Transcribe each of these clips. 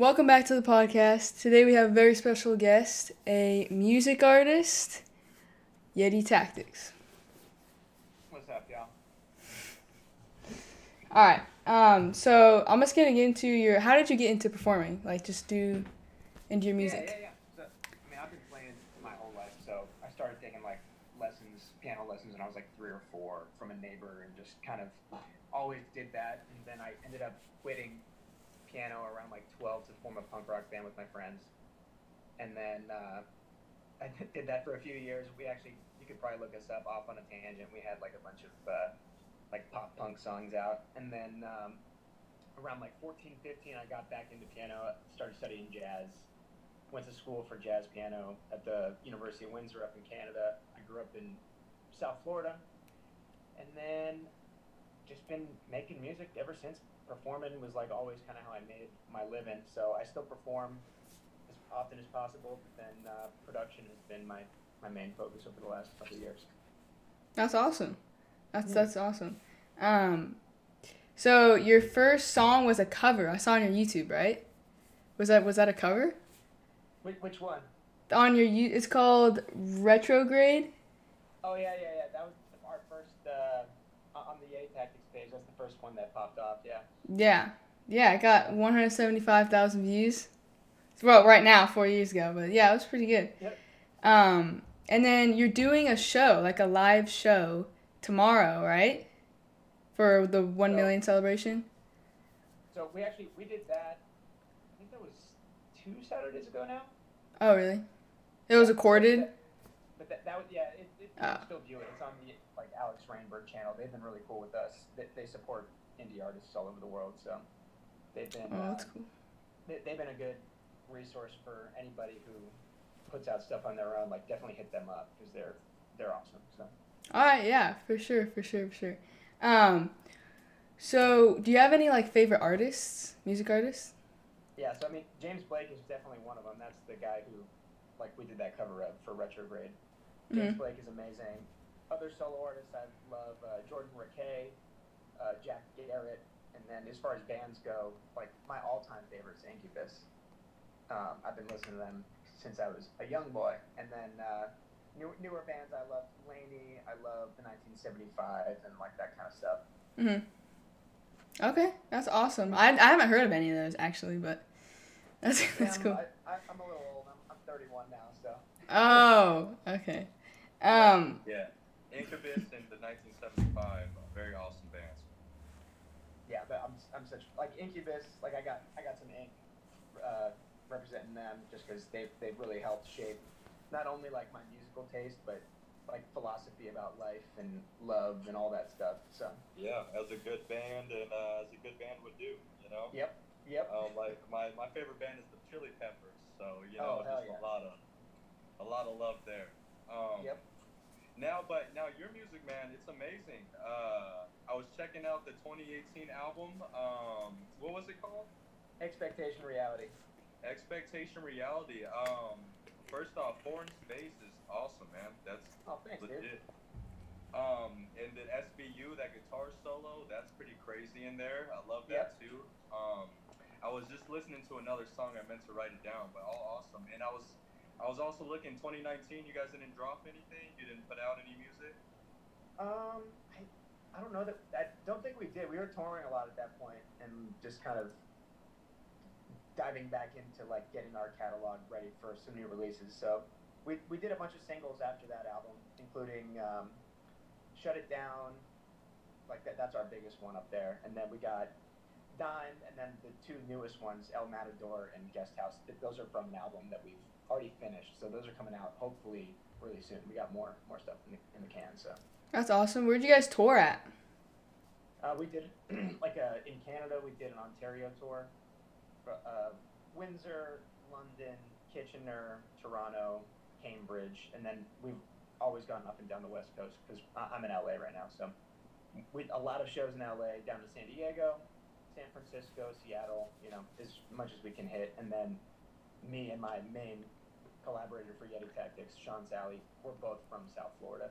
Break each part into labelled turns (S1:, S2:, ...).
S1: Welcome back to the podcast. Today we have a very special guest, a music artist, Yeti Tactics.
S2: What's up, y'all?
S1: All right. Um, so I'm just gonna get into your. How did you get into performing? Like, just do into your music.
S2: Yeah, yeah, yeah. So, I mean, I've been playing my whole life, so I started taking like lessons, piano lessons, when I was like three or four from a neighbor, and just kind of always did that. And then I ended up quitting piano around like 12 to form a punk rock band with my friends. And then uh, I did that for a few years. We actually, you could probably look us up off on a tangent. We had like a bunch of uh, like pop punk songs out. And then um, around like 14, 15, I got back into piano, started studying jazz. Went to school for jazz piano at the University of Windsor up in Canada. I grew up in South Florida. And then just been making music ever since. Performing was like always kind of how I made my living. So I still perform as often as possible, but then uh, production has been my, my main focus over the last couple of years.
S1: That's awesome. That's
S2: Yeah.
S1: that's awesome. Um, so your first song was a cover. I saw on your YouTube, right? Was that was that a cover?
S2: Which, which one?
S1: On your you, it's called Retrograde.
S2: Oh yeah, yeah, yeah. That was our first uh, on the Yeti Tactics page. That's the first one that popped off. Yeah.
S1: Yeah, yeah. It got 175,000 views. Well, right now, four years ago, but yeah, it was pretty good.
S2: Yep.
S1: Um, and then you're doing a show, like a live show tomorrow, right? For the one
S2: So-
S1: million celebration.
S2: So we actually we did that. I think that was two Saturdays ago now.
S1: Oh, really? It was recorded.
S2: But that, that was yeah. It, it, you
S1: Oh.
S2: can still view it. It's on the like Alex Rainbird channel. They've been really cool with us. They, they support indie artists all over the world. So they've been
S1: Oh,
S2: uh,
S1: that's cool.
S2: they, they've been a good resource for anybody who puts out stuff on their own. Like definitely hit them up because they're they're awesome. So
S1: All right, yeah, for sure, for sure, for sure. Um, so do you have any like favorite artists, music artists?
S2: yeah. So I mean James Blake is definitely one of them. That's the guy who like we did that cover of for Retrograde. James Blake is amazing. Other solo artists I love uh, Jordan Rakei, uh, Jack Garratt, and then as far as bands go, like my all-time favorites, Incubus. Um, I've been listening to them since I was a young boy, and then uh, new, newer bands I love LANY, I love the 1975, and like that kind of stuff.
S1: Mm-hmm. Okay, that's awesome. I, I haven't heard of any of those actually, but that's that's
S2: Yeah,
S1: cool.
S2: I'm, I, I- I'm a little old. I'm, I'm 31 now, so.
S1: Oh, okay. Um,
S3: Yeah, Incubus and the 1975, uh, very awesome bands.
S2: yeah, but I'm, such like Incubus. Like I got I got some ink uh, representing them just because they've they've really helped shape not only like my musical taste but like philosophy about life and love and all that stuff. So
S3: Yeah, as a good band and uh, as a good band would do, you know.
S2: yep, yep.
S3: Um, like my, my favorite band is the Chili Peppers, so you
S2: Oh,
S3: know,
S2: hell
S3: just
S2: yeah.
S3: a lot of a lot of love there. Um,
S2: Yep.
S3: Now, but now your music, man, it's amazing. Uh, I was checking out the 2018 album. Um, what was it called?
S2: Expectation reality.
S3: Expectation Reality. Um, first off, Foreign Space is awesome, man. That's
S2: Oh, thanks, dude.
S3: legit. Um, and then SBU, that guitar solo, that's pretty crazy in there. I love that too. Um, I was just listening to another song. I meant to write it down, but all awesome. And I was, I was also looking 2019. You guys didn't drop anything. You didn't put out any music.
S2: Um, I, I don't know that I don't think we did. We were touring a lot at that point and just kind of diving back into like getting our catalog ready for some new releases. So we, we did a bunch of singles after that album, including um, "Shut It Down," like that. That's our biggest one up there. And then we got "Dime," and then the two newest ones, "El Matador" and "Guest House." Those are from an album that we've already finished. So those are coming out hopefully really soon. We got more more stuff in the, in the can. So.
S1: that's awesome. Where'd you guys tour at?
S2: Uh, we did like uh, in Canada. We did an Ontario tour, uh, Windsor, London, Kitchener, Toronto, Cambridge, and then we've always gone up and down the West Coast because I'm in LA right now. So we a lot of shows in LA, down to San Diego, San Francisco, Seattle. You know, as much as we can hit, and then me and my main collaborator for Yeti Tactics, Sean Sally, we're both from South Florida.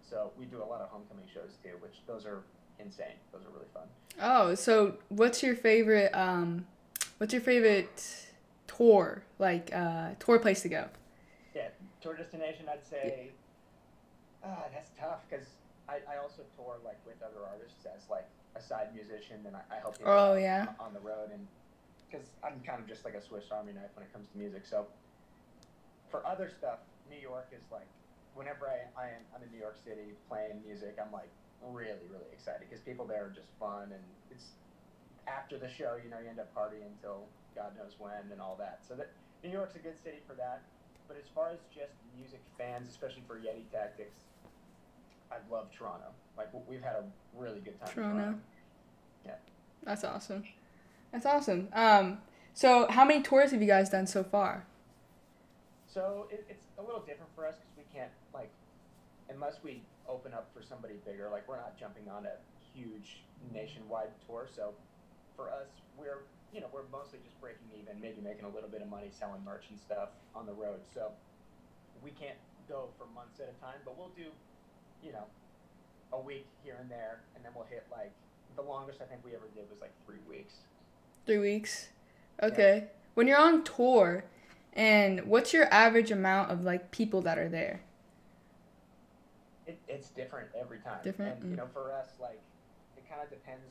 S2: So we do a lot of homecoming shows too, which those are insane. Those are really fun.
S1: Oh, so what's your favorite um, What's your favorite tour? Like uh, tour place to go?
S2: Yeah, tour destination. I'd say. Ah, that's tough because I, I also tour like with other artists as like a side musician, and I, I help people
S1: Oh yeah.
S2: on the road, and because I'm kind of just like a Swiss Army knife when it comes to music. So for other stuff, New York is like whenever I, I am I'm in New York City playing music, I'm like really really excited because people there are just fun, and it's after the show, you know, you end up partying until God knows when and all that. So that New York's a good city for that. But as far as just music fans, especially for Yeti Tactics, I love Toronto. Like we've had a really good time. in
S1: Toronto.
S2: Yeah.
S1: That's awesome. That's awesome. Um, so how many tours have you guys done so far?
S2: So it, it's a little different for us because we can't like, unless we open up for somebody bigger. Like we're not jumping on a huge nationwide tour. So for us, we're you know we're mostly just breaking even, maybe making a little bit of money selling merch and stuff on the road. So we can't go for months at a time, but we'll do, you know, a week here and there, and then we'll hit like the longest I think we ever did was like three weeks.
S1: Three weeks. Okay. When you're on tour, and what's your average amount of like people that are there?
S2: It, it's different every time.
S1: Different?
S2: And, you
S1: Mm.
S2: know, for us, like, it kind of depends.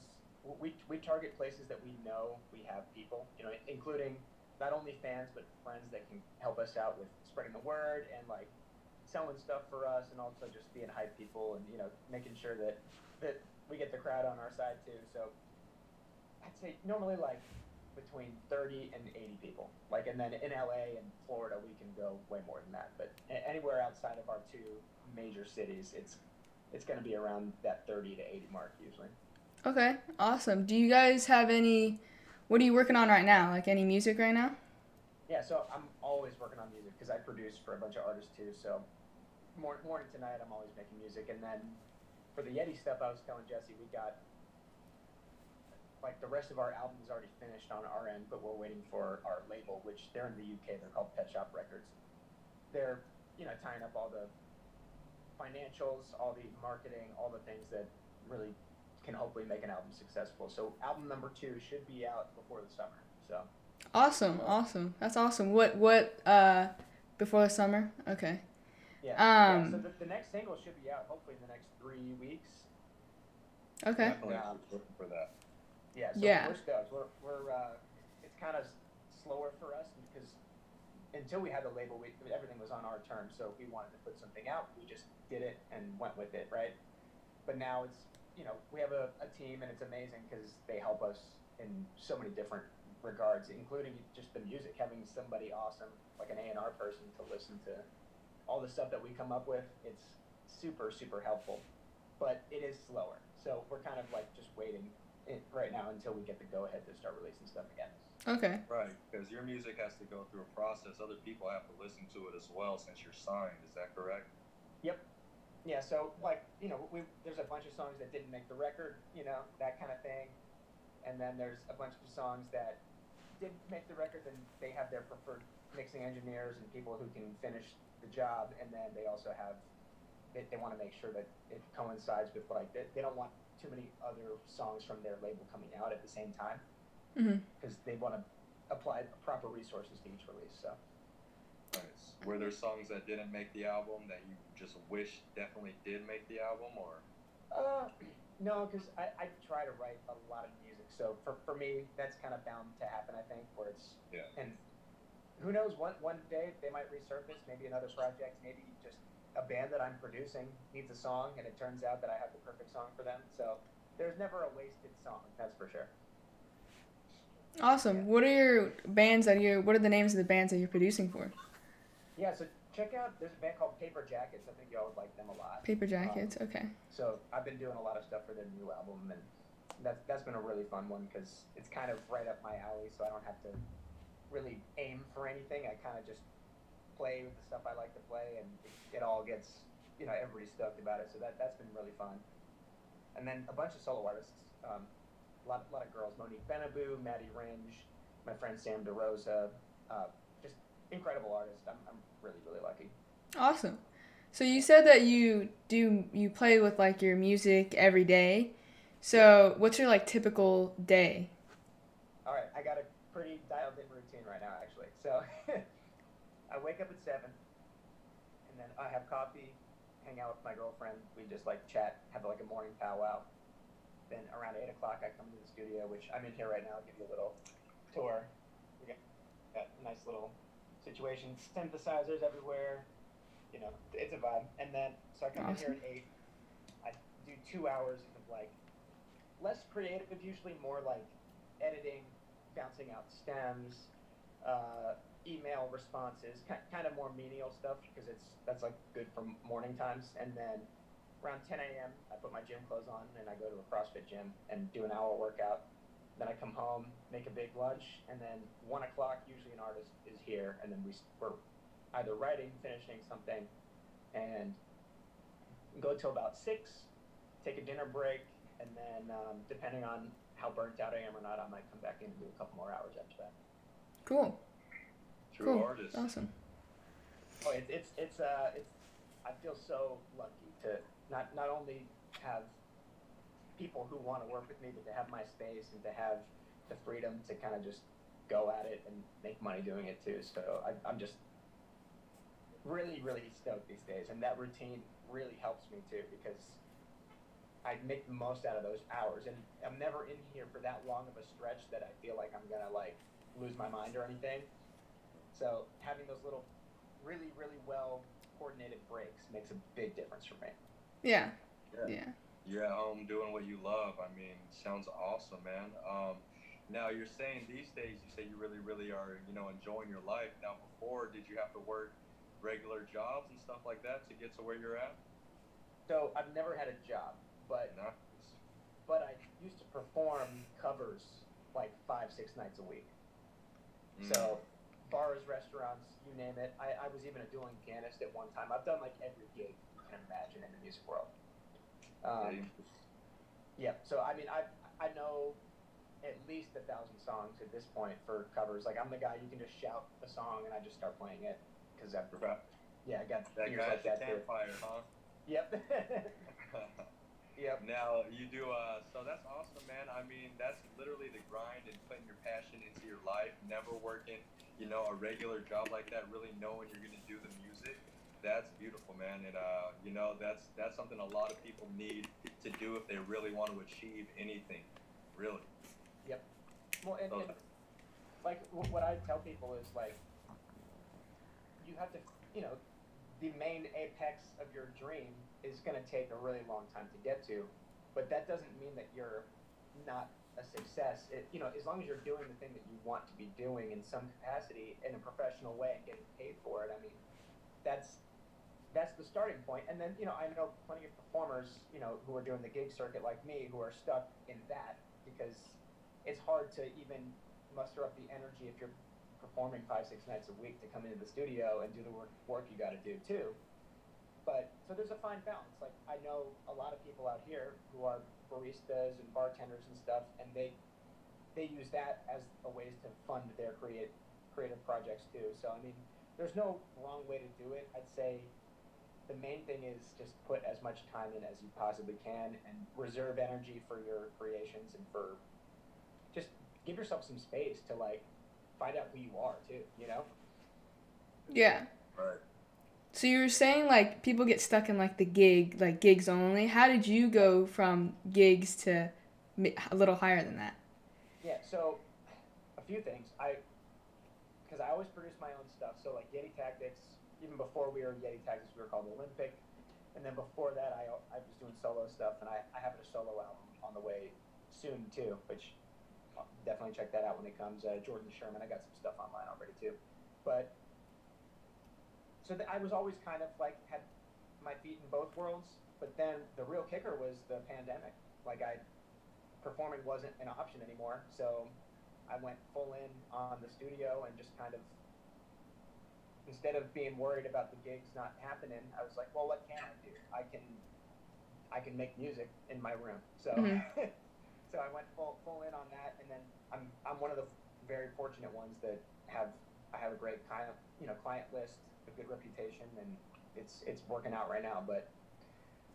S2: We, we target places that we know we have people, you know, including not only fans, but friends that can help us out with spreading the word and, like, selling stuff for us and also just being hype people and, you know, making sure that, that we get the crowd on our side, too. So I'd say normally, like, between 30 and 80 people. Like, and then in LA and Florida, we can go way more than that. But anywhere outside of our two major cities, it's it's going to be around that 30 to 80 mark usually.
S1: Okay. Awesome. Do you guys have any? What are you working on right now? Like any music right now?
S2: Yeah, so I'm always working on music because I produce for a bunch of artists too. So morning, morning to night, I'm always making music. And then for the Yeti stuff, I was telling Jesse, we got like the rest of our album is already finished on our end, but we're waiting for our label, which they're in the UK. They're called Pet Shop Records. They're you know tying up all the financials, all the marketing, all the things that really can hopefully make an album successful. So album number two should be out before the summer. So.
S1: Awesome. Awesome. That's awesome. What what uh before the summer? Okay.
S2: Yeah.
S1: Um,
S2: yeah, so the, the next single should be out hopefully in the next three weeks.
S1: Okay.
S3: Definitely
S2: Um,
S3: looking for that.
S2: Yeah. So
S1: Yeah.
S2: we're. We're, we're uh, it's kind of slower for us because until we had the label, we, everything was on our terms. So if we wanted to put something out, we just did it and went with it, right? But now it's you know we have a, a team and it's amazing because they help us in so many different regards, including just the music. Having somebody awesome like an A and R person to listen to all the stuff that we come up with, it's super super helpful. But it is slower, so we're kind of like just waiting it right now until we get the go ahead to start releasing stuff again.
S1: Okay.
S3: Right, because your music has to go through a process. Other people have to listen to it as well since you're signed. Is that correct? Yep.
S2: Yeah, so like you know, we there's a bunch of songs that didn't make the record, you know, that kind of thing, and then there's a bunch of songs that did make the record, and they have their preferred mixing engineers and people who can finish the job, and then they also have they, they want to make sure that it coincides with like they, they don't want too many other songs from their label coming out at the same time
S1: Mhm.
S2: because they want to apply proper resources to each release. So.
S3: Nice. Were there songs that didn't make the album that you just wish definitely did make the album, or?
S2: Uh, no, because I, I try to write a lot of music. So for, for me, that's kind of bound to happen, I think, where it's,
S3: Yeah.
S2: and who knows, one, one day they might resurface, maybe another project, maybe just a band that I'm producing needs a song, and it turns out that I have the perfect song for them. So there's never a wasted song, that's for sure.
S1: Awesome. What are your bands that you're? What are the names of the bands that you're producing for?
S2: Yeah, so check out, there's a band called Paper Jackets. I think y'all would like them a lot.
S1: Paper um, Jackets. Okay.
S2: So I've been doing a lot of stuff for their new album, and that's that's been a really fun one because it's kind of right up my alley. So I don't have to really aim for anything. I kind of just play with the stuff I like to play, and it, it all gets you know everybody's stoked about it. So that that's been really fun. And then a bunch of solo artists, um, a lot lot of girls: Monique Benabou, Maddie Ringe, my friend Sam DeRosa. Uh, just incredible artists. I'm I'm really really lucky.
S1: Awesome. So you said that you do you play with like your music every day. So what's your like typical day?
S2: All right, I got a pretty dialed in routine right now, actually. So I wake up at seven, and then I have coffee, hang out with my girlfriend. We just like chat, have like a morning powwow. Then around eight o'clock, I come to the studio, which I'm in here right now. I'll give you a little tour. We got, got a nice little situation, synthesizers everywhere. You know, it's a vibe. And then so I come in here at eight. I do two hours of like less creative, but usually more like editing, bouncing out stems, uh, email responses, ki- kind of more menial stuff because it's that's like good for morning times. And then around 10 a.m., I put my gym clothes on and I go to a CrossFit gym and do an hour workout. Then I come home, make a big lunch, and then one o'clock, usually an artist is here, and then we, we're either writing, finishing something, and go till about six, take a dinner break, and then um, depending on how burnt out I am or not, I might come back in and do a couple more hours after that.
S1: Cool.
S3: True
S1: cool.
S3: artist.
S1: Awesome.
S2: Oh, it's it's it's uh it's I feel so lucky to not not only have people who want to work with me, but to have my space and to have the freedom to kind of just go at it and make money doing it too. So I, I'm just really really stoked these days, and that routine really helps me too because I make the most out of those hours, and I'm never in here for that long of a stretch that I feel like I'm gonna like lose my mind or anything. So having those little really, really well coordinated breaks makes a big difference for me.
S1: Yeah.
S3: Yeah.
S1: Yeah.
S3: Yeah, um, doing what you love. I mean, sounds awesome, man. Um, now you're saying these days, you say you really, really are, you know, enjoying your life. Now, before, did you have to work regular jobs and stuff like that to get to where you're at?
S2: So I've never had a job, but
S3: Nice.
S2: but I used to perform covers like five, six nights a week.
S3: Mm.
S2: So bars, restaurants, you name it. I, I was even a dueling pianist at one time. I've done like every gig you can imagine in the music world. Um, yeah. So I mean, I I know at least a thousand songs at this point for covers. Like I'm the guy you can just shout a song and I just start playing it because I've
S3: Right.
S2: yeah I got
S3: that guy's
S2: like that
S3: campfire, huh?
S2: Yep. yep.
S3: Now you do. Uh, so that's awesome, man. I mean, that's literally the grind and putting your passion into your life. Never working, you know, a regular job like that. Really knowing you're gonna do the music. That's beautiful, man. And uh, you know, that's that's something a lot of people need to do if they really want to achieve anything. Really. Yep.
S2: Well, and, and like wh- what I tell people is like, you have to, you know, the main apex of your dream is going to take a really long time to get to, but that doesn't mean that you're not a success. It, you know, as long as you're doing the thing that you want to be doing in some capacity in a professional way and getting paid for it. I mean, that's that's the starting point. And then, you know, I know plenty of performers, you know, who are doing the gig circuit like me, who are stuck in that because it's hard to even muster up the energy if you're performing five, six nights a week to come into the studio and do the work, work you got to do too. But so there's a fine balance. Like I know a lot of people out here who are baristas and bartenders and stuff, and they they use that as a ways to fund their create creative projects too. So I mean, there's no wrong way to do it. I'd say the main thing is just put as much time in as you possibly can and reserve energy for your creations and for just give yourself some space to like find out who you are too, you know?
S1: Yeah.
S3: Right.
S1: So you were saying like people get stuck in like the gig, like gigs only. How did you go from gigs to a little higher than that?
S2: Yeah, so a few things. I because I always produce my own stuff. So like Yeti Tactics, even before we were Yeti Tactics, we were called Olympic. And then before that, I, I was doing solo stuff, and I, I have a solo album on the way soon too, which I'll definitely check that out when it comes. Uh, Jordan Sherman, I got some stuff online already too. But so th- I was always kind of like had my feet in both worlds. But then the real kicker was the pandemic. Like I performing wasn't an option anymore. So I went full in on the studio and just kind of instead of being worried about the gigs not happening, I was like, well, what can I do? I can I can make music in my room. So
S1: Mhm.
S2: so I went full full in on that, and then I'm I'm one of the very fortunate ones that have I have a great kind of you know client list, a good reputation, and it's it's working out right now. But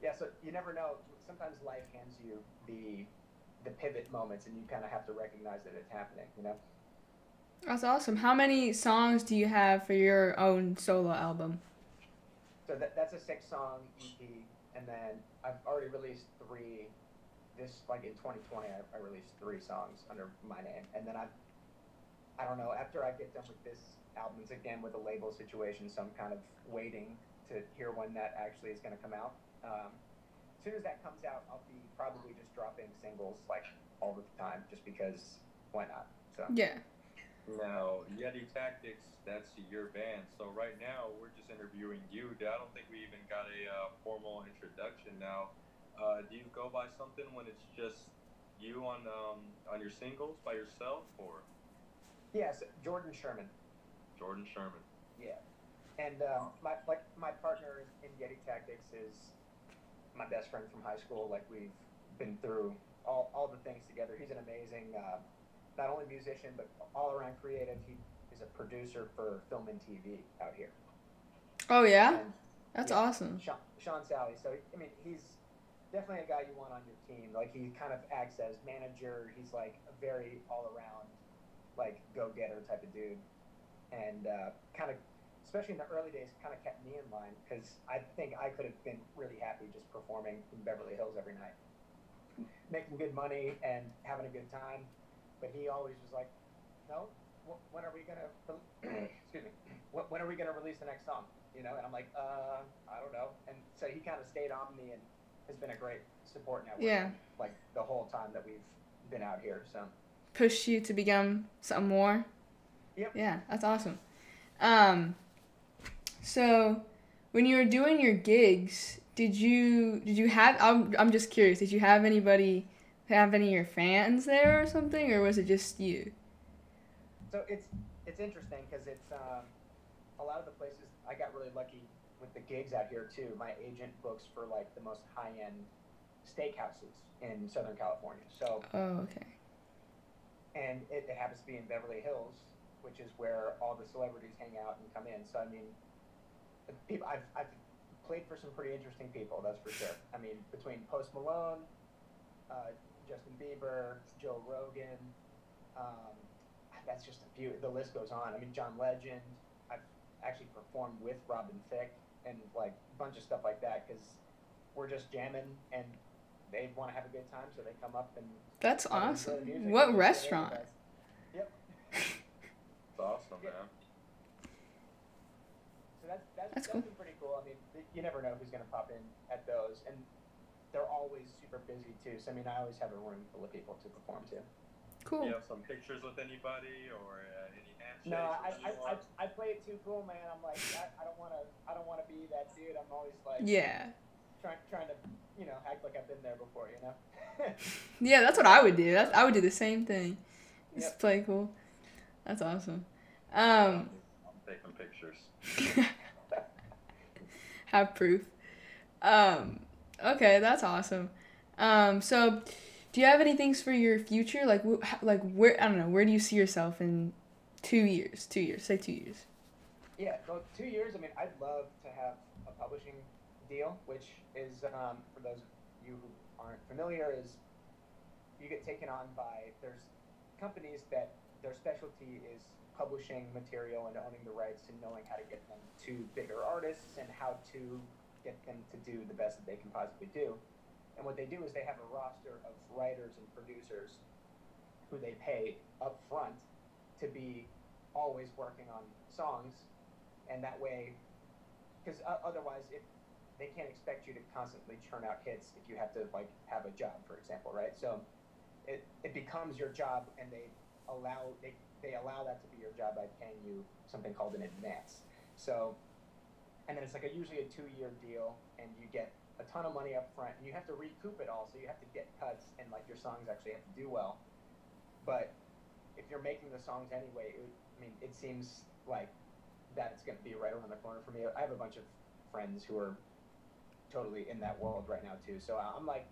S2: yeah, so you never know. Sometimes life hands you the the pivot moments, and you kind of have to recognize that it's happening. You know.
S1: That's awesome. How many songs do you have for your own solo album?
S2: So that, that's a six song EP, and then I've already released three. This like in 2020, I, I released three songs under my name, and then I, I don't know. After I get done with this album, it's again with a label situation, so I'm kind of waiting to hear when that actually is going to come out. Um, as soon as that comes out, I'll be probably just dropping singles like all the time, just because why not? So
S1: Yeah.
S3: Now, Yeti Tactics, that's your band. So right now, we're just interviewing you. I don't think we even got a uh, formal introduction now. Uh, do you go by something when it's just you on um, on your singles by yourself, or
S2: yes, Jordan Sherman.
S3: Jordan Sherman?
S2: Yeah, and um, my like my partner in Yeti Tactics is my best friend from high school. Like we've been through all, all the things together. He's an amazing, uh, not only musician but all around creative. He is a producer for film and TV out here.
S1: Oh yeah,
S2: And
S1: that's
S2: Yeah.
S1: awesome.
S2: Sean, Sean Sally. So I mean, he's definitely a guy you want on your team. Like he kind of acts as manager. He's like a very all around, like go getter type of dude, and uh, kind of, especially in the early days, kind of kept me in line because I think I could have been really happy just performing in Beverly Hills every night, making good money and having a good time. But he always was like, no. wh- When are we gonna? Excuse me. Wh- When are we gonna release the next song? you know, and I'm like, uh, I don't know. And so he kind of stayed on me and has been a great support network.
S1: Yeah.
S2: Like the whole time that we've been out here. So
S1: Push you to become something more.
S2: Yep.
S1: Yeah, that's awesome. Um, so when you were doing your gigs, did you did you have? I'm I'm just curious. Did you have anybody? Have any of your fans there or something, or was it just you?
S2: so it's it's interesting because it's um, a lot of the places I got really lucky with the gigs out here too. My agent books for like the most high end steakhouses in Southern California. So
S1: Oh, okay.
S2: And it, it happens to be in Beverly Hills, which is where all the celebrities hang out and come in. So I mean, people I've I've played for some pretty interesting people, that's for sure. I mean, between Post Malone, uh, Justin Bieber, Joe Rogan, um, that's just a few. The list goes on. I mean, John Legend. I've actually performed with Robin Thicke and like a bunch of stuff like that because we're just jamming and they want to have a good time, so they come up and
S1: That's
S2: I enjoy the
S1: awesome.
S2: music.
S1: What restaurant?
S2: nice. Yep.
S3: It's awesome,
S2: Yeah.
S3: man.
S2: So that's that's,
S1: That's
S2: that's
S1: cool.
S2: pretty cool. I mean, you never know who's gonna pop in at those, and they're always super busy too. So I mean, I always have a room full of people to perform to.
S1: Cool.
S3: You have some pictures with anybody or uh, any handshakes?
S2: No, I, I, I. I play it too cool, man. I'm like, I, I don't wanna I don't wanna be that dude. I'm always like
S1: Yeah.
S2: Trying trying to you know act like I've been there before. You know.
S1: Yeah, that's what I would do. That's, I would do the same thing. Just
S2: Yep.
S1: play cool. That's awesome. Um,
S3: I'm taking pictures.
S1: have proof. Um, okay, that's awesome. Um, so, do you have any things for your future? Like, wh- like where I don't know. Where do you see yourself in two years? Two years. Say two years.
S2: Yeah, well, two years. I mean, I'd love to have a publishing deal, which is, um, for those of you who aren't familiar, is you get taken on by there's companies that their specialty is publishing material and owning the rights and knowing how to get them to bigger artists and how to get them to do the best that they can possibly do. And what they do is they have a roster of writers and producers who they pay up front to be always working on songs and that way because otherwise if they can't expect you to constantly churn out hits if you have to like have a job for example right? So it, it becomes your job and they allow they, they allow that to be your job by paying you something called an advance. So and then it's like a usually a two year deal and you get a ton of money up front and you have to recoup it all so you have to get cuts and like your songs actually have to do well. But if you're making the songs anyway it, i mean it seems like that it's going to be right around the corner for me. I have a bunch of friends who are totally in that world right now too. So I'm like,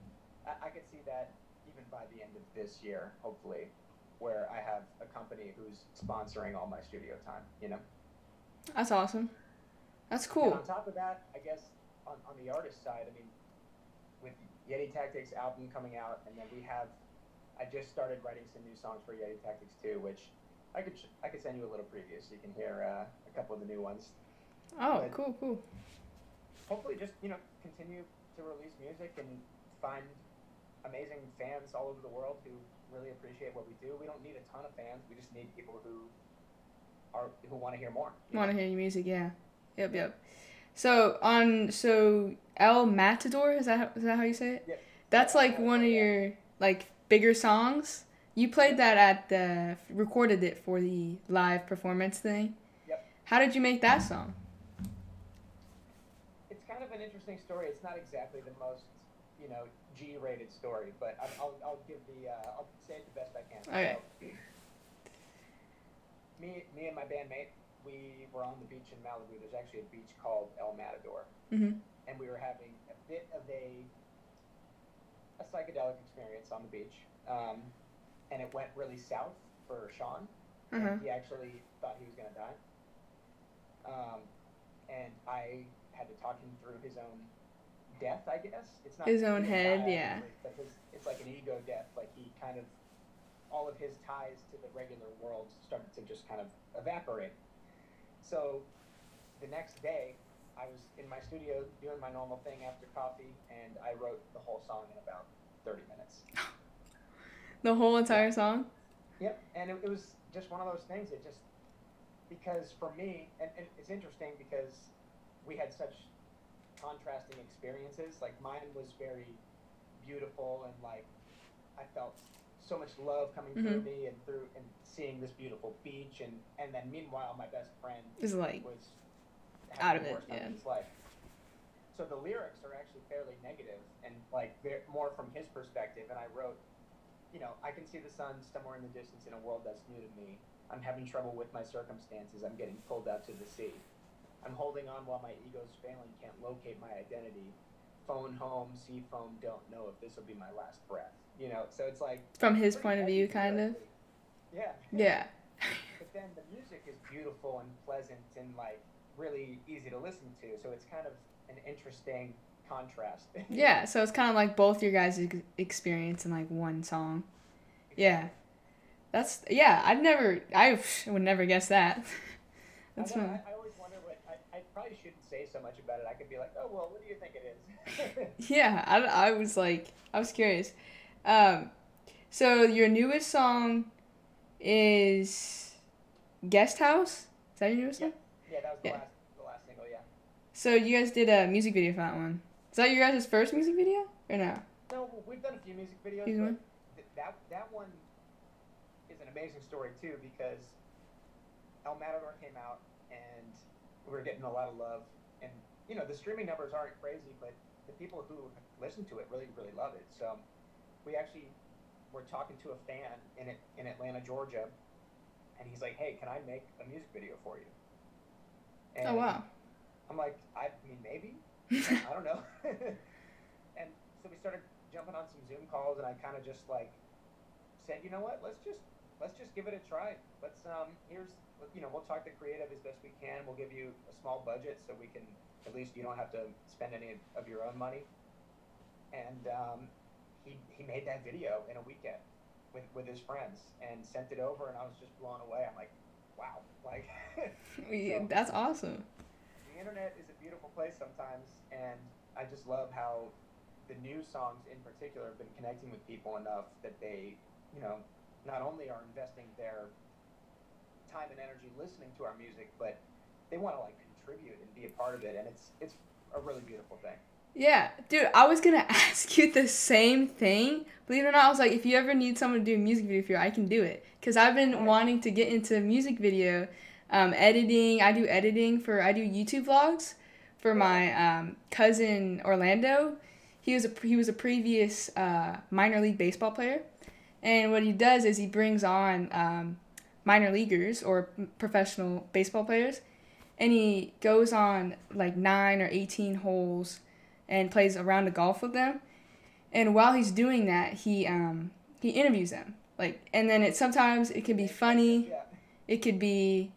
S2: I, I could see that even by the end of this year, hopefully, where I have a company who's sponsoring all my studio time. You know.
S1: That's awesome. That's
S2: And
S1: cool.
S2: on top of that, I guess on, on the artist side, I mean, with Yeti Tactics album coming out, and then we have, I just started writing some new songs for Yeti Tactics too, which I could I could send you a little preview so you can hear uh, a couple of the new ones.
S1: Oh,
S2: But-
S1: cool, cool.
S2: Hopefully, just you know, continue to release music and find amazing fans all over the world who really appreciate what we do. We don't need a ton of fans. We just need people who are who want to hear more.
S1: Want to hear your music? Yeah. Yep, yep. So on so El Matador is that how, is that how you say it?
S2: Yep.
S1: That's like one of your like bigger songs. You played that at the recorded it for the live performance thing.
S2: Yep.
S1: How did you make that song?
S2: It's kind of an interesting story. It's not exactly the most you know G-rated story, but I'll I'll give the uh, I'll say it the best I can.
S1: Okay.
S2: So, me me and my bandmate we were on the beach in Malibu. There's actually a beach called El Matador.
S1: Mhm.
S2: and we were having a bit of a a psychedelic experience on the beach, um, and it went really south for Sean. And he actually thought he was gonna die. Um, and I had to talk him through his own death. I guess it's not
S1: His own head,
S2: die,
S1: yeah.
S2: But his, it's like an ego death. Like he kind of all of his ties to the regular world started to just kind of evaporate. So the next day, I was in my studio doing my normal thing after coffee, and I wrote the whole song in about 30 minutes.
S1: The whole entire song?
S2: Yep, and it, it was just one of those things. It just because for me, and, and it's interesting because we had such contrasting experiences. Like mine was very beautiful, and like I felt so much love coming through
S1: Mhm.
S2: me and through and seeing this beautiful beach, and and then meanwhile, my best friend
S1: Is like
S2: was
S1: Out of it, yeah.
S2: his life. So the lyrics are actually fairly negative and like more from his perspective. And I wrote, you know, I can see the sun somewhere in the distance in a world that's new to me. I'm having trouble with my circumstances. I'm getting pulled out to the sea. I'm holding on while my ego's failing, can't locate my identity. Phone home, see phone, don't know if this will be my last breath. You know, so it's like
S1: from his point of view kind of.
S2: Yeah.
S1: Yeah.
S2: But then the music is beautiful and pleasant and like really easy to listen to. So it's kind of an interesting contrast.
S1: Yeah, so it's kind of like both your guys' experience in like one song. Yeah. That's yeah, I'd never I would never guess that. That's
S2: I. I, I always wonder what I, I probably shouldn't say so much about it. I could be like, oh well, what do you think it is?
S1: Yeah, I, I was like I was curious. Um so your newest song is Guest House? Is that your newest song?
S2: yeah, that was the
S1: Yeah.
S2: last the last single. Yeah.
S1: So you guys did a music video for that one. Is that your guys' first music video? Or no?
S2: No, we've done a few music videos,
S1: one?
S2: th- that that one is an amazing story too because El Matador came out and were getting a lot of love, and you know the streaming numbers aren't crazy, but the people who listen to it really really love it. So we actually were talking to a fan in in Atlanta, Georgia, and he's like, "Hey, can I make a music video for you?" And
S1: Oh wow.
S2: I'm like, I mean, maybe. I don't know. and so we started jumping on some Zoom calls, and I kind of just like said, you know what? Let's just let's just give it a try. Let's um here's you know we'll talk to creative as best we can. We'll give you a small budget so we can at least you don't have to spend any of your own money. And um, he he made that video in a weekend with with his friends and sent it over, and I was just blown away. I'm like, wow, like.
S1: Yeah, That's awesome.
S2: the internet is a beautiful place sometimes, and I just love how the new songs in particular have been connecting with people enough that they, you know, not only are investing their time and energy listening to our music, but they want to like contribute and be a part of it, and it's it's a really beautiful thing.
S1: Yeah, dude, I was gonna ask you the same thing. Believe it or not, I was like, if you ever need someone to do a music video for you, I can do it. Cause I've been wanting to get into music video, um, editing. I do editing for I do YouTube vlogs for my um, cousin Orlando. He was a he was a previous uh, minor league baseball player, and what he does is he brings on um, minor leaguers or professional baseball players, and he goes on like nine or eighteen holes and plays a round of golf with them. And while he's doing that, he um he interviews them. Like and then it sometimes it can be funny, it could be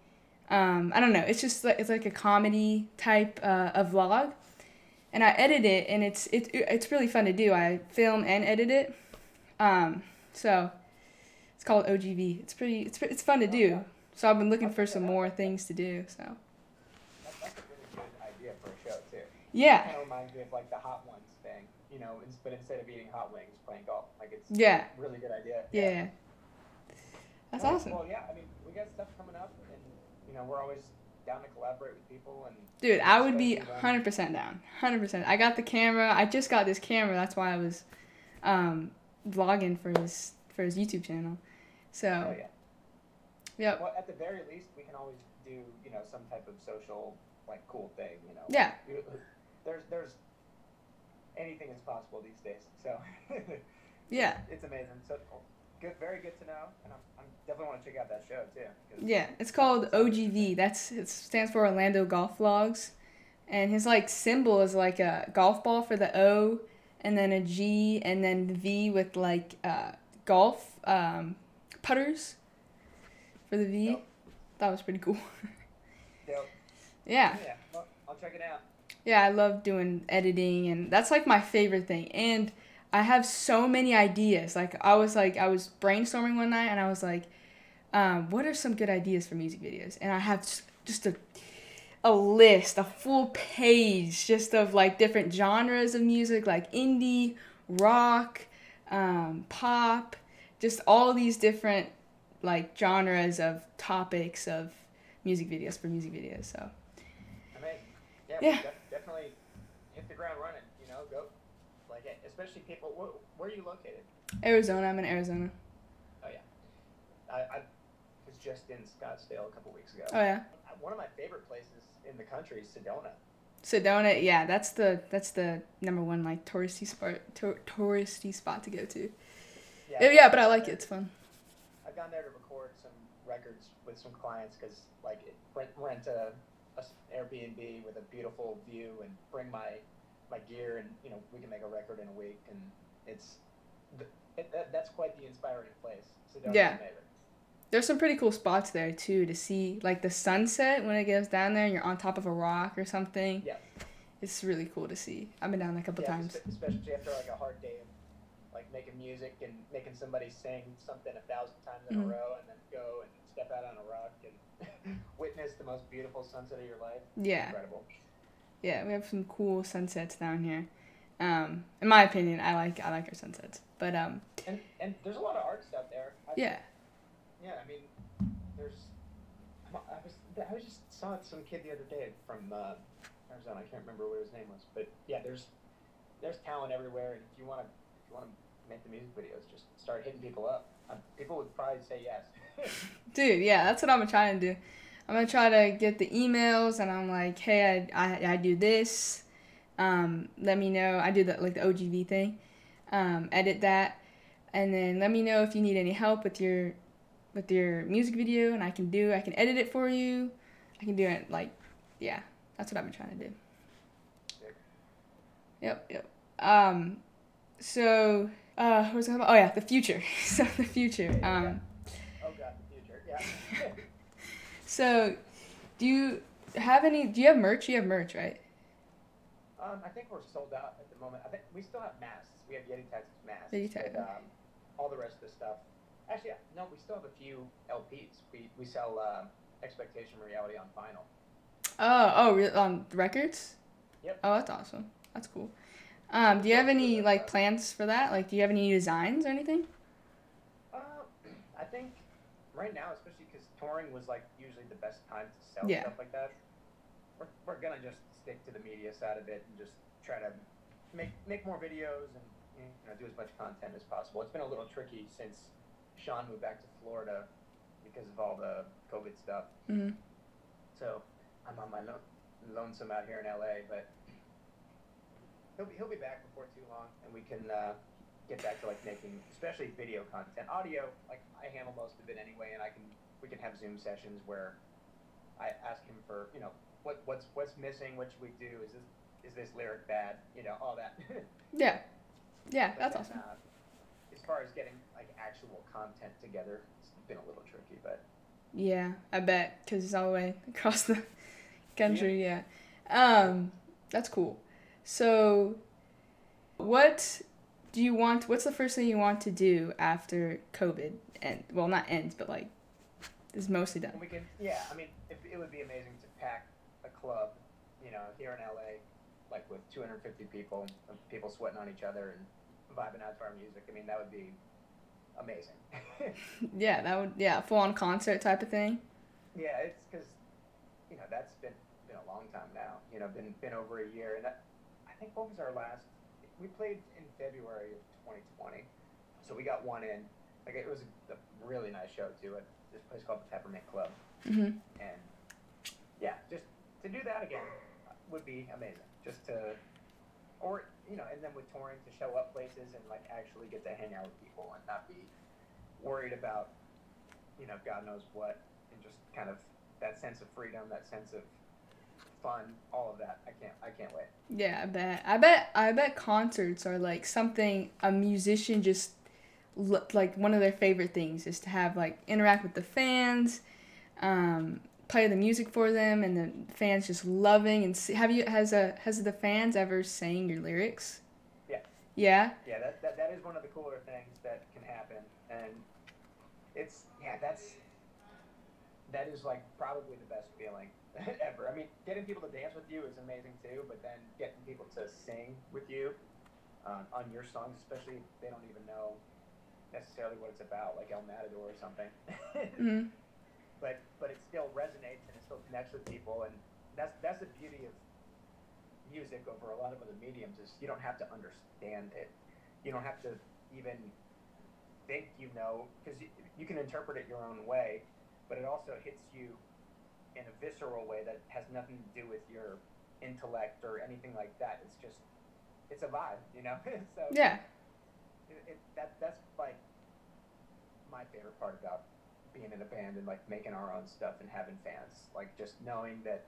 S1: um I don't know, it's just like it's like a comedy type uh, of vlog. And I edit it and it's it, it's really fun to do. I film and edit it. Um so called OGV. It's pretty. It's it's fun to do.
S2: yeah.
S1: So I've been looking for some more things to do. So
S2: That, that's a really good idea for a show too.
S1: yeah,
S2: Kind of reminds me of like the hot ones thing, you know. ins- But instead of eating hot wings, playing golf. Like it's
S1: Yeah.
S2: a really good idea.
S1: yeah. That's
S2: Alright,
S1: awesome,
S2: Well, yeah. I mean, we got stuff coming up, and you know, we're always down to collaborate with people and.
S1: dude. I would be hundred percent down. Hundred percent. I got the camera. I just got this camera. That's why I was um, vlogging for his for his YouTube channel. So
S2: Oh yeah.
S1: yep.
S2: Well, at the very least, we can always do you know some type of social like cool thing. You know.
S1: Yeah.
S2: There's there's anything is possible these days. So.
S1: Yeah.
S2: It's amazing. So good, very good to know, and I'm, I'm definitely want to check out that show too.
S1: Yeah, it's called OGV. That's it stands for Orlando Golf Vlogs, and his like symbol is like a golf ball for the O, and then a G, and then the V with like uh, golf um, putters for the V.
S2: Dope.
S1: That was pretty cool.
S2: Dope.
S1: yeah,
S2: Yeah. Well, I'll check it out.
S1: yeah, I love doing editing, and that's like my favorite thing. And I have so many ideas. Like I was like I was brainstorming one night, and I was like, um, what are some good ideas for music videos? And I have just a a list, a full page, just of like different genres of music, like indie, rock, um, pop, just all these different like genres of topics of music videos for music videos. So
S2: Amazing. Yeah.
S1: Yeah.
S2: def- definitely hit the ground running. You know, go like e, especially people. Where, where are you located?
S1: Arizona, I'm in Arizona.
S2: Oh yeah, I, I was just in Scottsdale a couple weeks ago.
S1: Oh yeah.
S2: One of my favorite places in the country is Sedona.
S1: Sedona, yeah, that's the that's the number one like touristy spot tour, touristy spot to go to. Yeah, yeah, but I like it. It's fun.
S2: I've gone there to record some records with some clients because like it, rent rent a, a Airbnb with a beautiful view and bring my my gear and you know we can make a record in a week and it's it, that, that's quite the inspiring place.
S1: Yeah. There's some pretty cool spots there too to see, like the sunset when it goes down there and you're on top of a rock or something.
S2: Yeah.
S1: It's really cool to see. I've been down there a couple
S2: yeah,
S1: times.
S2: especially after like a hard day of like making music and making somebody sing something a thousand times in
S1: Mhm.
S2: a row and then go and step out on a rock and witness the most beautiful sunset of your life.
S1: Yeah,
S2: Incredible.
S1: yeah, we have some cool sunsets down here. Um, in my opinion, I like I like our sunsets, but um,
S2: And and there's a lot of art out there. I,
S1: yeah,
S2: Yeah, I mean, there's. I was I was just saw some kid the other day from uh, Arizona. I can't remember what his name was, but yeah, there's there's talent everywhere, and if you want to if you want to make the music videos, just start hitting people up. Uh, people would probably say yes.
S1: dude, yeah, that's what I'm gonna try to do. I'm gonna try to get the emails, and I'm like, hey, I I, I do this. Um, let me know. I do the like the OGV thing. Um, edit that, and then let me know if you need any help with your with your music video, and I can do. I can edit it for you. I can do it like, yeah, that's what I've been trying to do. Yep, yep. Um, so uh, what was I talking about? Oh yeah, the future. so the future. Um.
S2: oh god, the future. Yeah.
S1: So, do you have any? Do you have merch? You have merch, right?
S2: um, I think we're sold out at the moment. I think we still have masks. We have Yeti Tactics masks.
S1: Yeti
S2: but, um, all the rest of the stuff. Actually, no, we still have a few LPs. We we sell uh, Expectation Reality on vinyl.
S1: Oh, oh, on records.
S2: Yep.
S1: Oh, that's awesome. That's cool. Um, do you have any like plans for that? Like, do you have any designs or anything?
S2: Uh, I think right now, especially because touring was like usually the best time to sell
S1: Yeah.
S2: stuff like that. We're, we're gonna just stick to the media side of it and just try to make make more videos and you know do as much content as possible. It's been a little tricky since Sean moved back to Florida because of all the COVID stuff.
S1: hmm
S2: So I'm on my lo- lonesome out here in LA, but he'll be he'll be back before too long, and we can uh, get back to like making, especially video content. Audio, like I handle most of it anyway, and I can we can have Zoom sessions where I ask him for you know what what's what's missing, what should we do? Is this is this lyric bad? You know all that.
S1: Yeah. Yeah,
S2: But
S1: that's
S2: then,
S1: awesome.
S2: Uh, as far as getting like actual content together, it's been a little tricky, but
S1: Yeah, I bet because it's all the way across the country. Yeah. Um, that's cool. So, what do you want? What's the first thing you want to do after COVID and well, not ends, but like is mostly done?
S2: We could, yeah. I mean, it, it would be amazing to pack a club, you know, here in LA, like with 250 people, and people sweating on each other and vibing out to our music. I mean, that would be amazing.
S1: yeah, that would yeah, full on concert type of thing.
S2: Yeah, it's because you know that's been been a long time now. You know, been been over a year, and that, think what was our last? We played in February of 2020, so we got one in. Like it was a really nice show too at this place called the Peppermint Club,
S1: hmm
S2: and yeah, just to do that again would be amazing. Just to, or you know, and then with touring to show up places and like actually get to hang out with people and not be worried about, you know, God knows what, and just kind of that sense of freedom, that sense of fun, all of that. I can't, I can't wait.
S1: Yeah, I bet. I bet. I bet concerts are like something a musician just like one of their favorite things is to have like interact with the fans, um, play the music for them, and the fans just loving and see, have you has a has the fans ever sang your lyrics?
S2: Yeah.
S1: Yeah.
S2: Yeah, that, that, that is one of the cooler things that can happen, and it's yeah, that's that is like probably the best feeling ever. I mean, getting people to dance with you is amazing too, but then getting people to sing with you um, on your songs, especially if they don't even know necessarily what it's about, like El Matador or something.
S1: hmm
S2: but but it still resonates and it still connects with people, and that's that's the beauty of music over a lot of other mediums is you don't have to understand it. You don't have to even think you know because you, you can interpret it your own way, but it also hits you in a visceral way that has nothing to do with your intellect or anything like that. It's just it's a vibe, you know. so
S1: Yeah.
S2: it, it, that that's like my favorite part about being in a band and like making our own stuff and having fans. Like just knowing that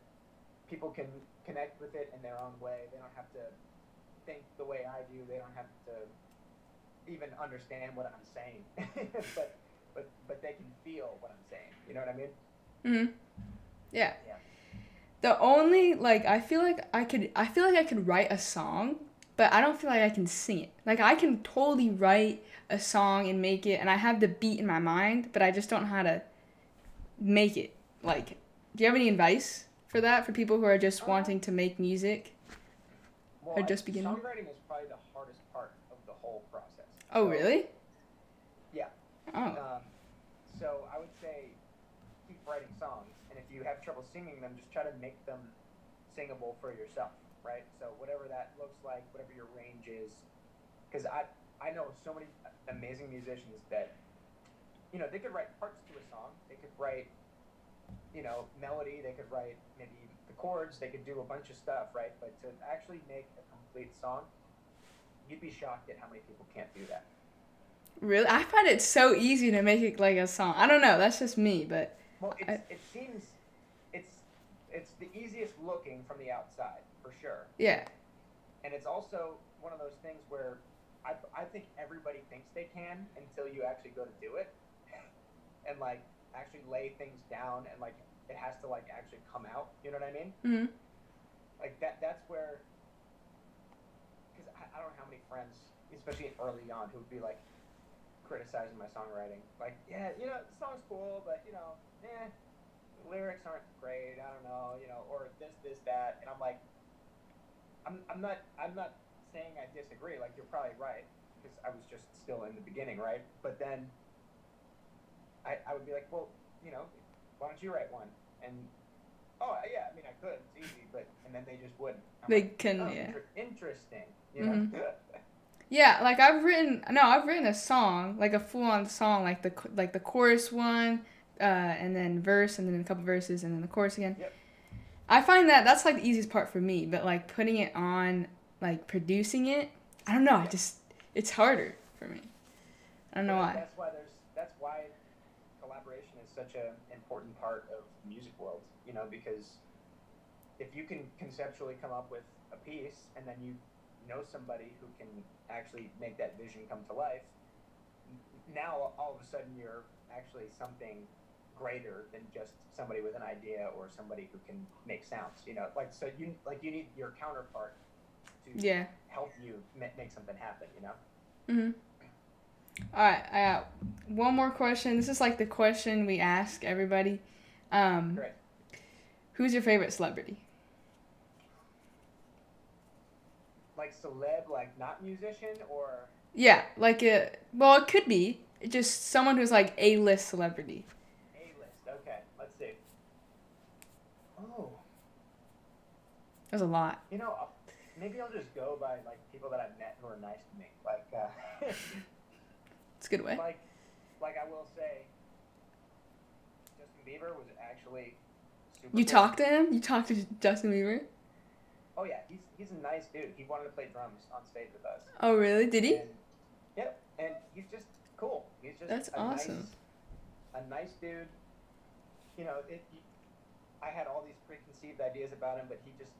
S2: people can connect with it in their own way. They don't have to think the way I do. They don't have to even understand what I'm saying, but but but they can feel what I'm saying. You know what I mean?
S1: hmm Yeah.
S2: Yeah.
S1: The only like I feel like I could I feel like I could write a song, but I don't feel like I can sing it. Like I can totally write a song and make it and I have the beat in my mind, but I just don't know how to make it. Like do you have any advice for that for people who are just
S2: Uh,
S1: wanting to make music?
S2: Well,
S1: Or just beginning?
S2: Songwriting is probably the hardest part of the whole process.
S1: Oh,
S2: So-
S1: really?
S2: Yeah.
S1: Oh.
S2: Um, so I would say keep writing songs, and if you have trouble singing them, just try to make them singable for yourself, right? So whatever that looks like, whatever your range is, because I I know so many amazing musicians that you know they could write parts to a song, they could write you know melody, they could write maybe the chords, they could do a bunch of stuff, right? But to actually make a complete song, you'd be shocked at how many people can't do that.
S1: Really? I find it so easy to make it like a song. I don't know, that's just me, but
S2: Well, it's,
S1: I-
S2: it seems it's it's the easiest looking from the outside for sure,
S1: yeah.
S2: and it's also one of those things where I, I think everybody thinks they can until you actually go to do it, and like actually lay things down and like it has to like actually come out. You know what I mean?
S1: hmm
S2: Like that that's where because I, I don't know how many friends, especially early on, who would be like criticizing my songwriting. Like, yeah, you know, the song's cool, but you know, eh, lyrics aren't great. I don't know, you know, or this, this, that, and I'm like, I'm, I'm not, I'm not saying I disagree. Like, you're probably right because I was just still in the beginning, right? But then I, I would be like, well, you know, why don't you write one? And oh yeah, I mean, I could. It's easy, but and then they just wouldn't. I'm
S1: They
S2: like,
S1: can,
S2: oh,
S1: yeah.
S2: inter- interesting. You know.
S1: Mhm. Yeah, like I've written no, I've written a song, like a full on song, like the like the chorus one, uh, and then verse, and then a couple verses, and then the chorus again.
S2: Yep.
S1: I find that that's like the easiest part for me, but like putting it on, like producing it, I don't know. I just it's harder for me. I don't know
S2: But
S1: why.
S2: That's why there's. That's why collaboration is such an important part of the music world. You know, because if you can conceptually come up with a piece, and then you know somebody who can actually make that vision come to life, now all of a sudden you're actually something greater than just somebody with an idea or somebody who can make sounds. You know, like so you like you need your counterpart to
S1: Yeah.
S2: help you ma- make something happen. You know.
S1: Mhm. All right, I got one more question. This is like the question we ask everybody. Um,
S2: Great.
S1: Who's your favorite celebrity?
S2: Like celeb, like not musician, or
S1: Yeah, like a well, it could be just someone who's like a list celebrity.
S2: A list. Okay, let's see. Oh,
S1: There's a lot.
S2: you know, maybe I'll just go by like people that I've met who are nice to me. Like, uh,
S1: It's a good way.
S2: like, like I will say, Justin Bieber was actually. Super
S1: You
S2: cool.
S1: talked to him? You talked to Justin Bieber?
S2: Oh yeah, he's he's a nice dude. He wanted to play drums on stage with us.
S1: Oh, really? Did he?
S2: And, yep, and he's just cool. He's just
S1: That's
S2: a
S1: awesome.
S2: Nice, a nice dude. You know, it. He, I had all these preconceived ideas about him, but he just,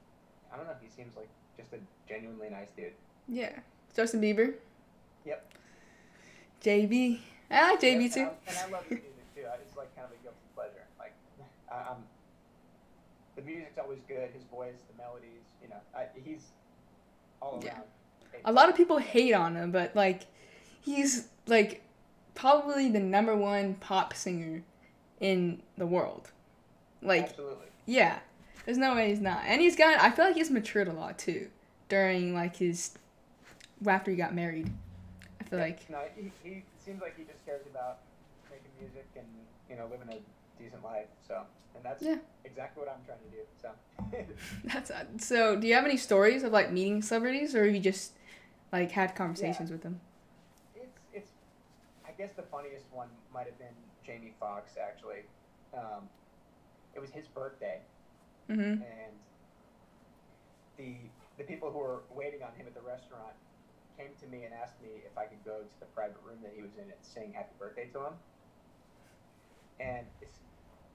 S2: I don't know. He seems like just a genuinely nice dude.
S1: Yeah. Justin Bieber?
S2: Yep.
S1: JB. I like JB
S2: Yep,
S1: too.
S2: And I, and I love his music too. I- It's like kind of a guilty pleasure. Like, I, I'm. Music's always good. His voice, the melodies. You know, I, he's all
S1: Yeah.
S2: around.
S1: A lot of people hate on him, but like, he's like probably the number one pop singer in the world. Like,
S2: Absolutely.
S1: yeah, there's no way he's not. And he's got, I feel like he's matured a lot too during like his, after he got married. I feel
S2: Yeah,
S1: like,
S2: no, he, he seems like he just cares about making music and you know living a decent life. So, and that's
S1: Yeah.
S2: exactly what I'm trying to do. So,
S1: that's uh, so. Do you have any stories of like meeting celebrities, or have you just like had conversations with them?
S2: it's it's. I guess the funniest one might have been Jamie Foxx. Actually, um, it was his birthday,
S1: Mm-hmm.
S2: and the the people who were waiting on him at the restaurant came to me and asked me if I could go to the private room that he was in and sing happy birthday to him. And it's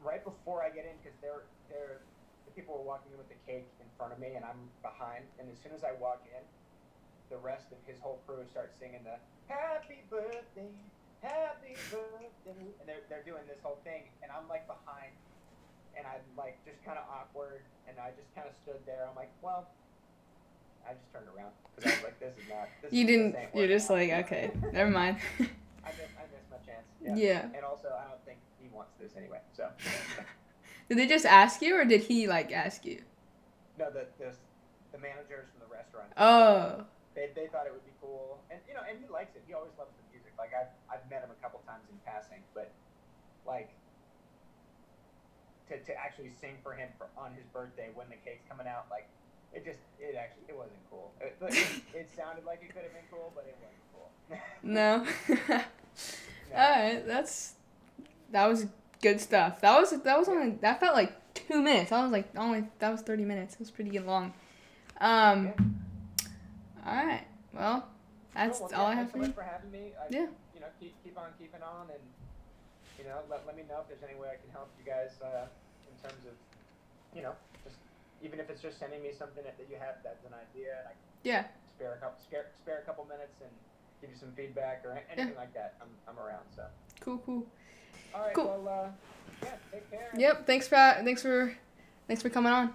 S2: right before I get in because they're they're the people were walking in with the cake in front of me and I'm behind. And as soon as I walk in, the rest of his whole crew starts singing the happy birthday, happy birthday, and they're they're doing this whole thing, and I'm like behind and I'm like just kind of awkward, and I just kind of stood there. I'm like, well, I just turned around because I was like, this is not. This
S1: You didn't. You're just
S2: out.
S1: like, okay, never mind.
S2: I missed, I missed my chance. Yeah.
S1: yeah.
S2: And also, I don't think wants this anyway. So,
S1: Did they just ask you, or did he like ask you?
S2: no, the the, the managers from the restaurant.
S1: Oh.
S2: They, they thought it would be cool, and you know, and he likes it. He always loves the music. Like I've I've met him a couple times in passing, but like to, to actually sing for him for on his birthday when the cake's coming out, like it just it actually it wasn't cool. It, it, it sounded like it could have been cool, but it wasn't cool.
S1: No.
S2: No.
S1: All right, that's that was good stuff. That was that was only that felt like two minutes. I was like only that was thirty minutes. It was pretty long. Um. All right. Well, that's
S2: Cool, well,
S1: all
S2: yeah,
S1: I have for you.
S2: for having me. I,
S1: Yeah.
S2: You know, keep keep on keeping on, and you know, let, let me know if there's any way I can help you guys uh, in terms of, you know, just even if it's just sending me something that, that you have that's an idea, and I
S1: Yeah.
S2: spare a couple spare, spare a couple minutes and give you some feedback or anything like that. I'm I'm around. So.
S1: Cool. Cool.
S2: All right.
S1: Cool.
S2: Well, uh, yeah. Take care.
S1: Yep. Thanks for thanks for thanks for coming on.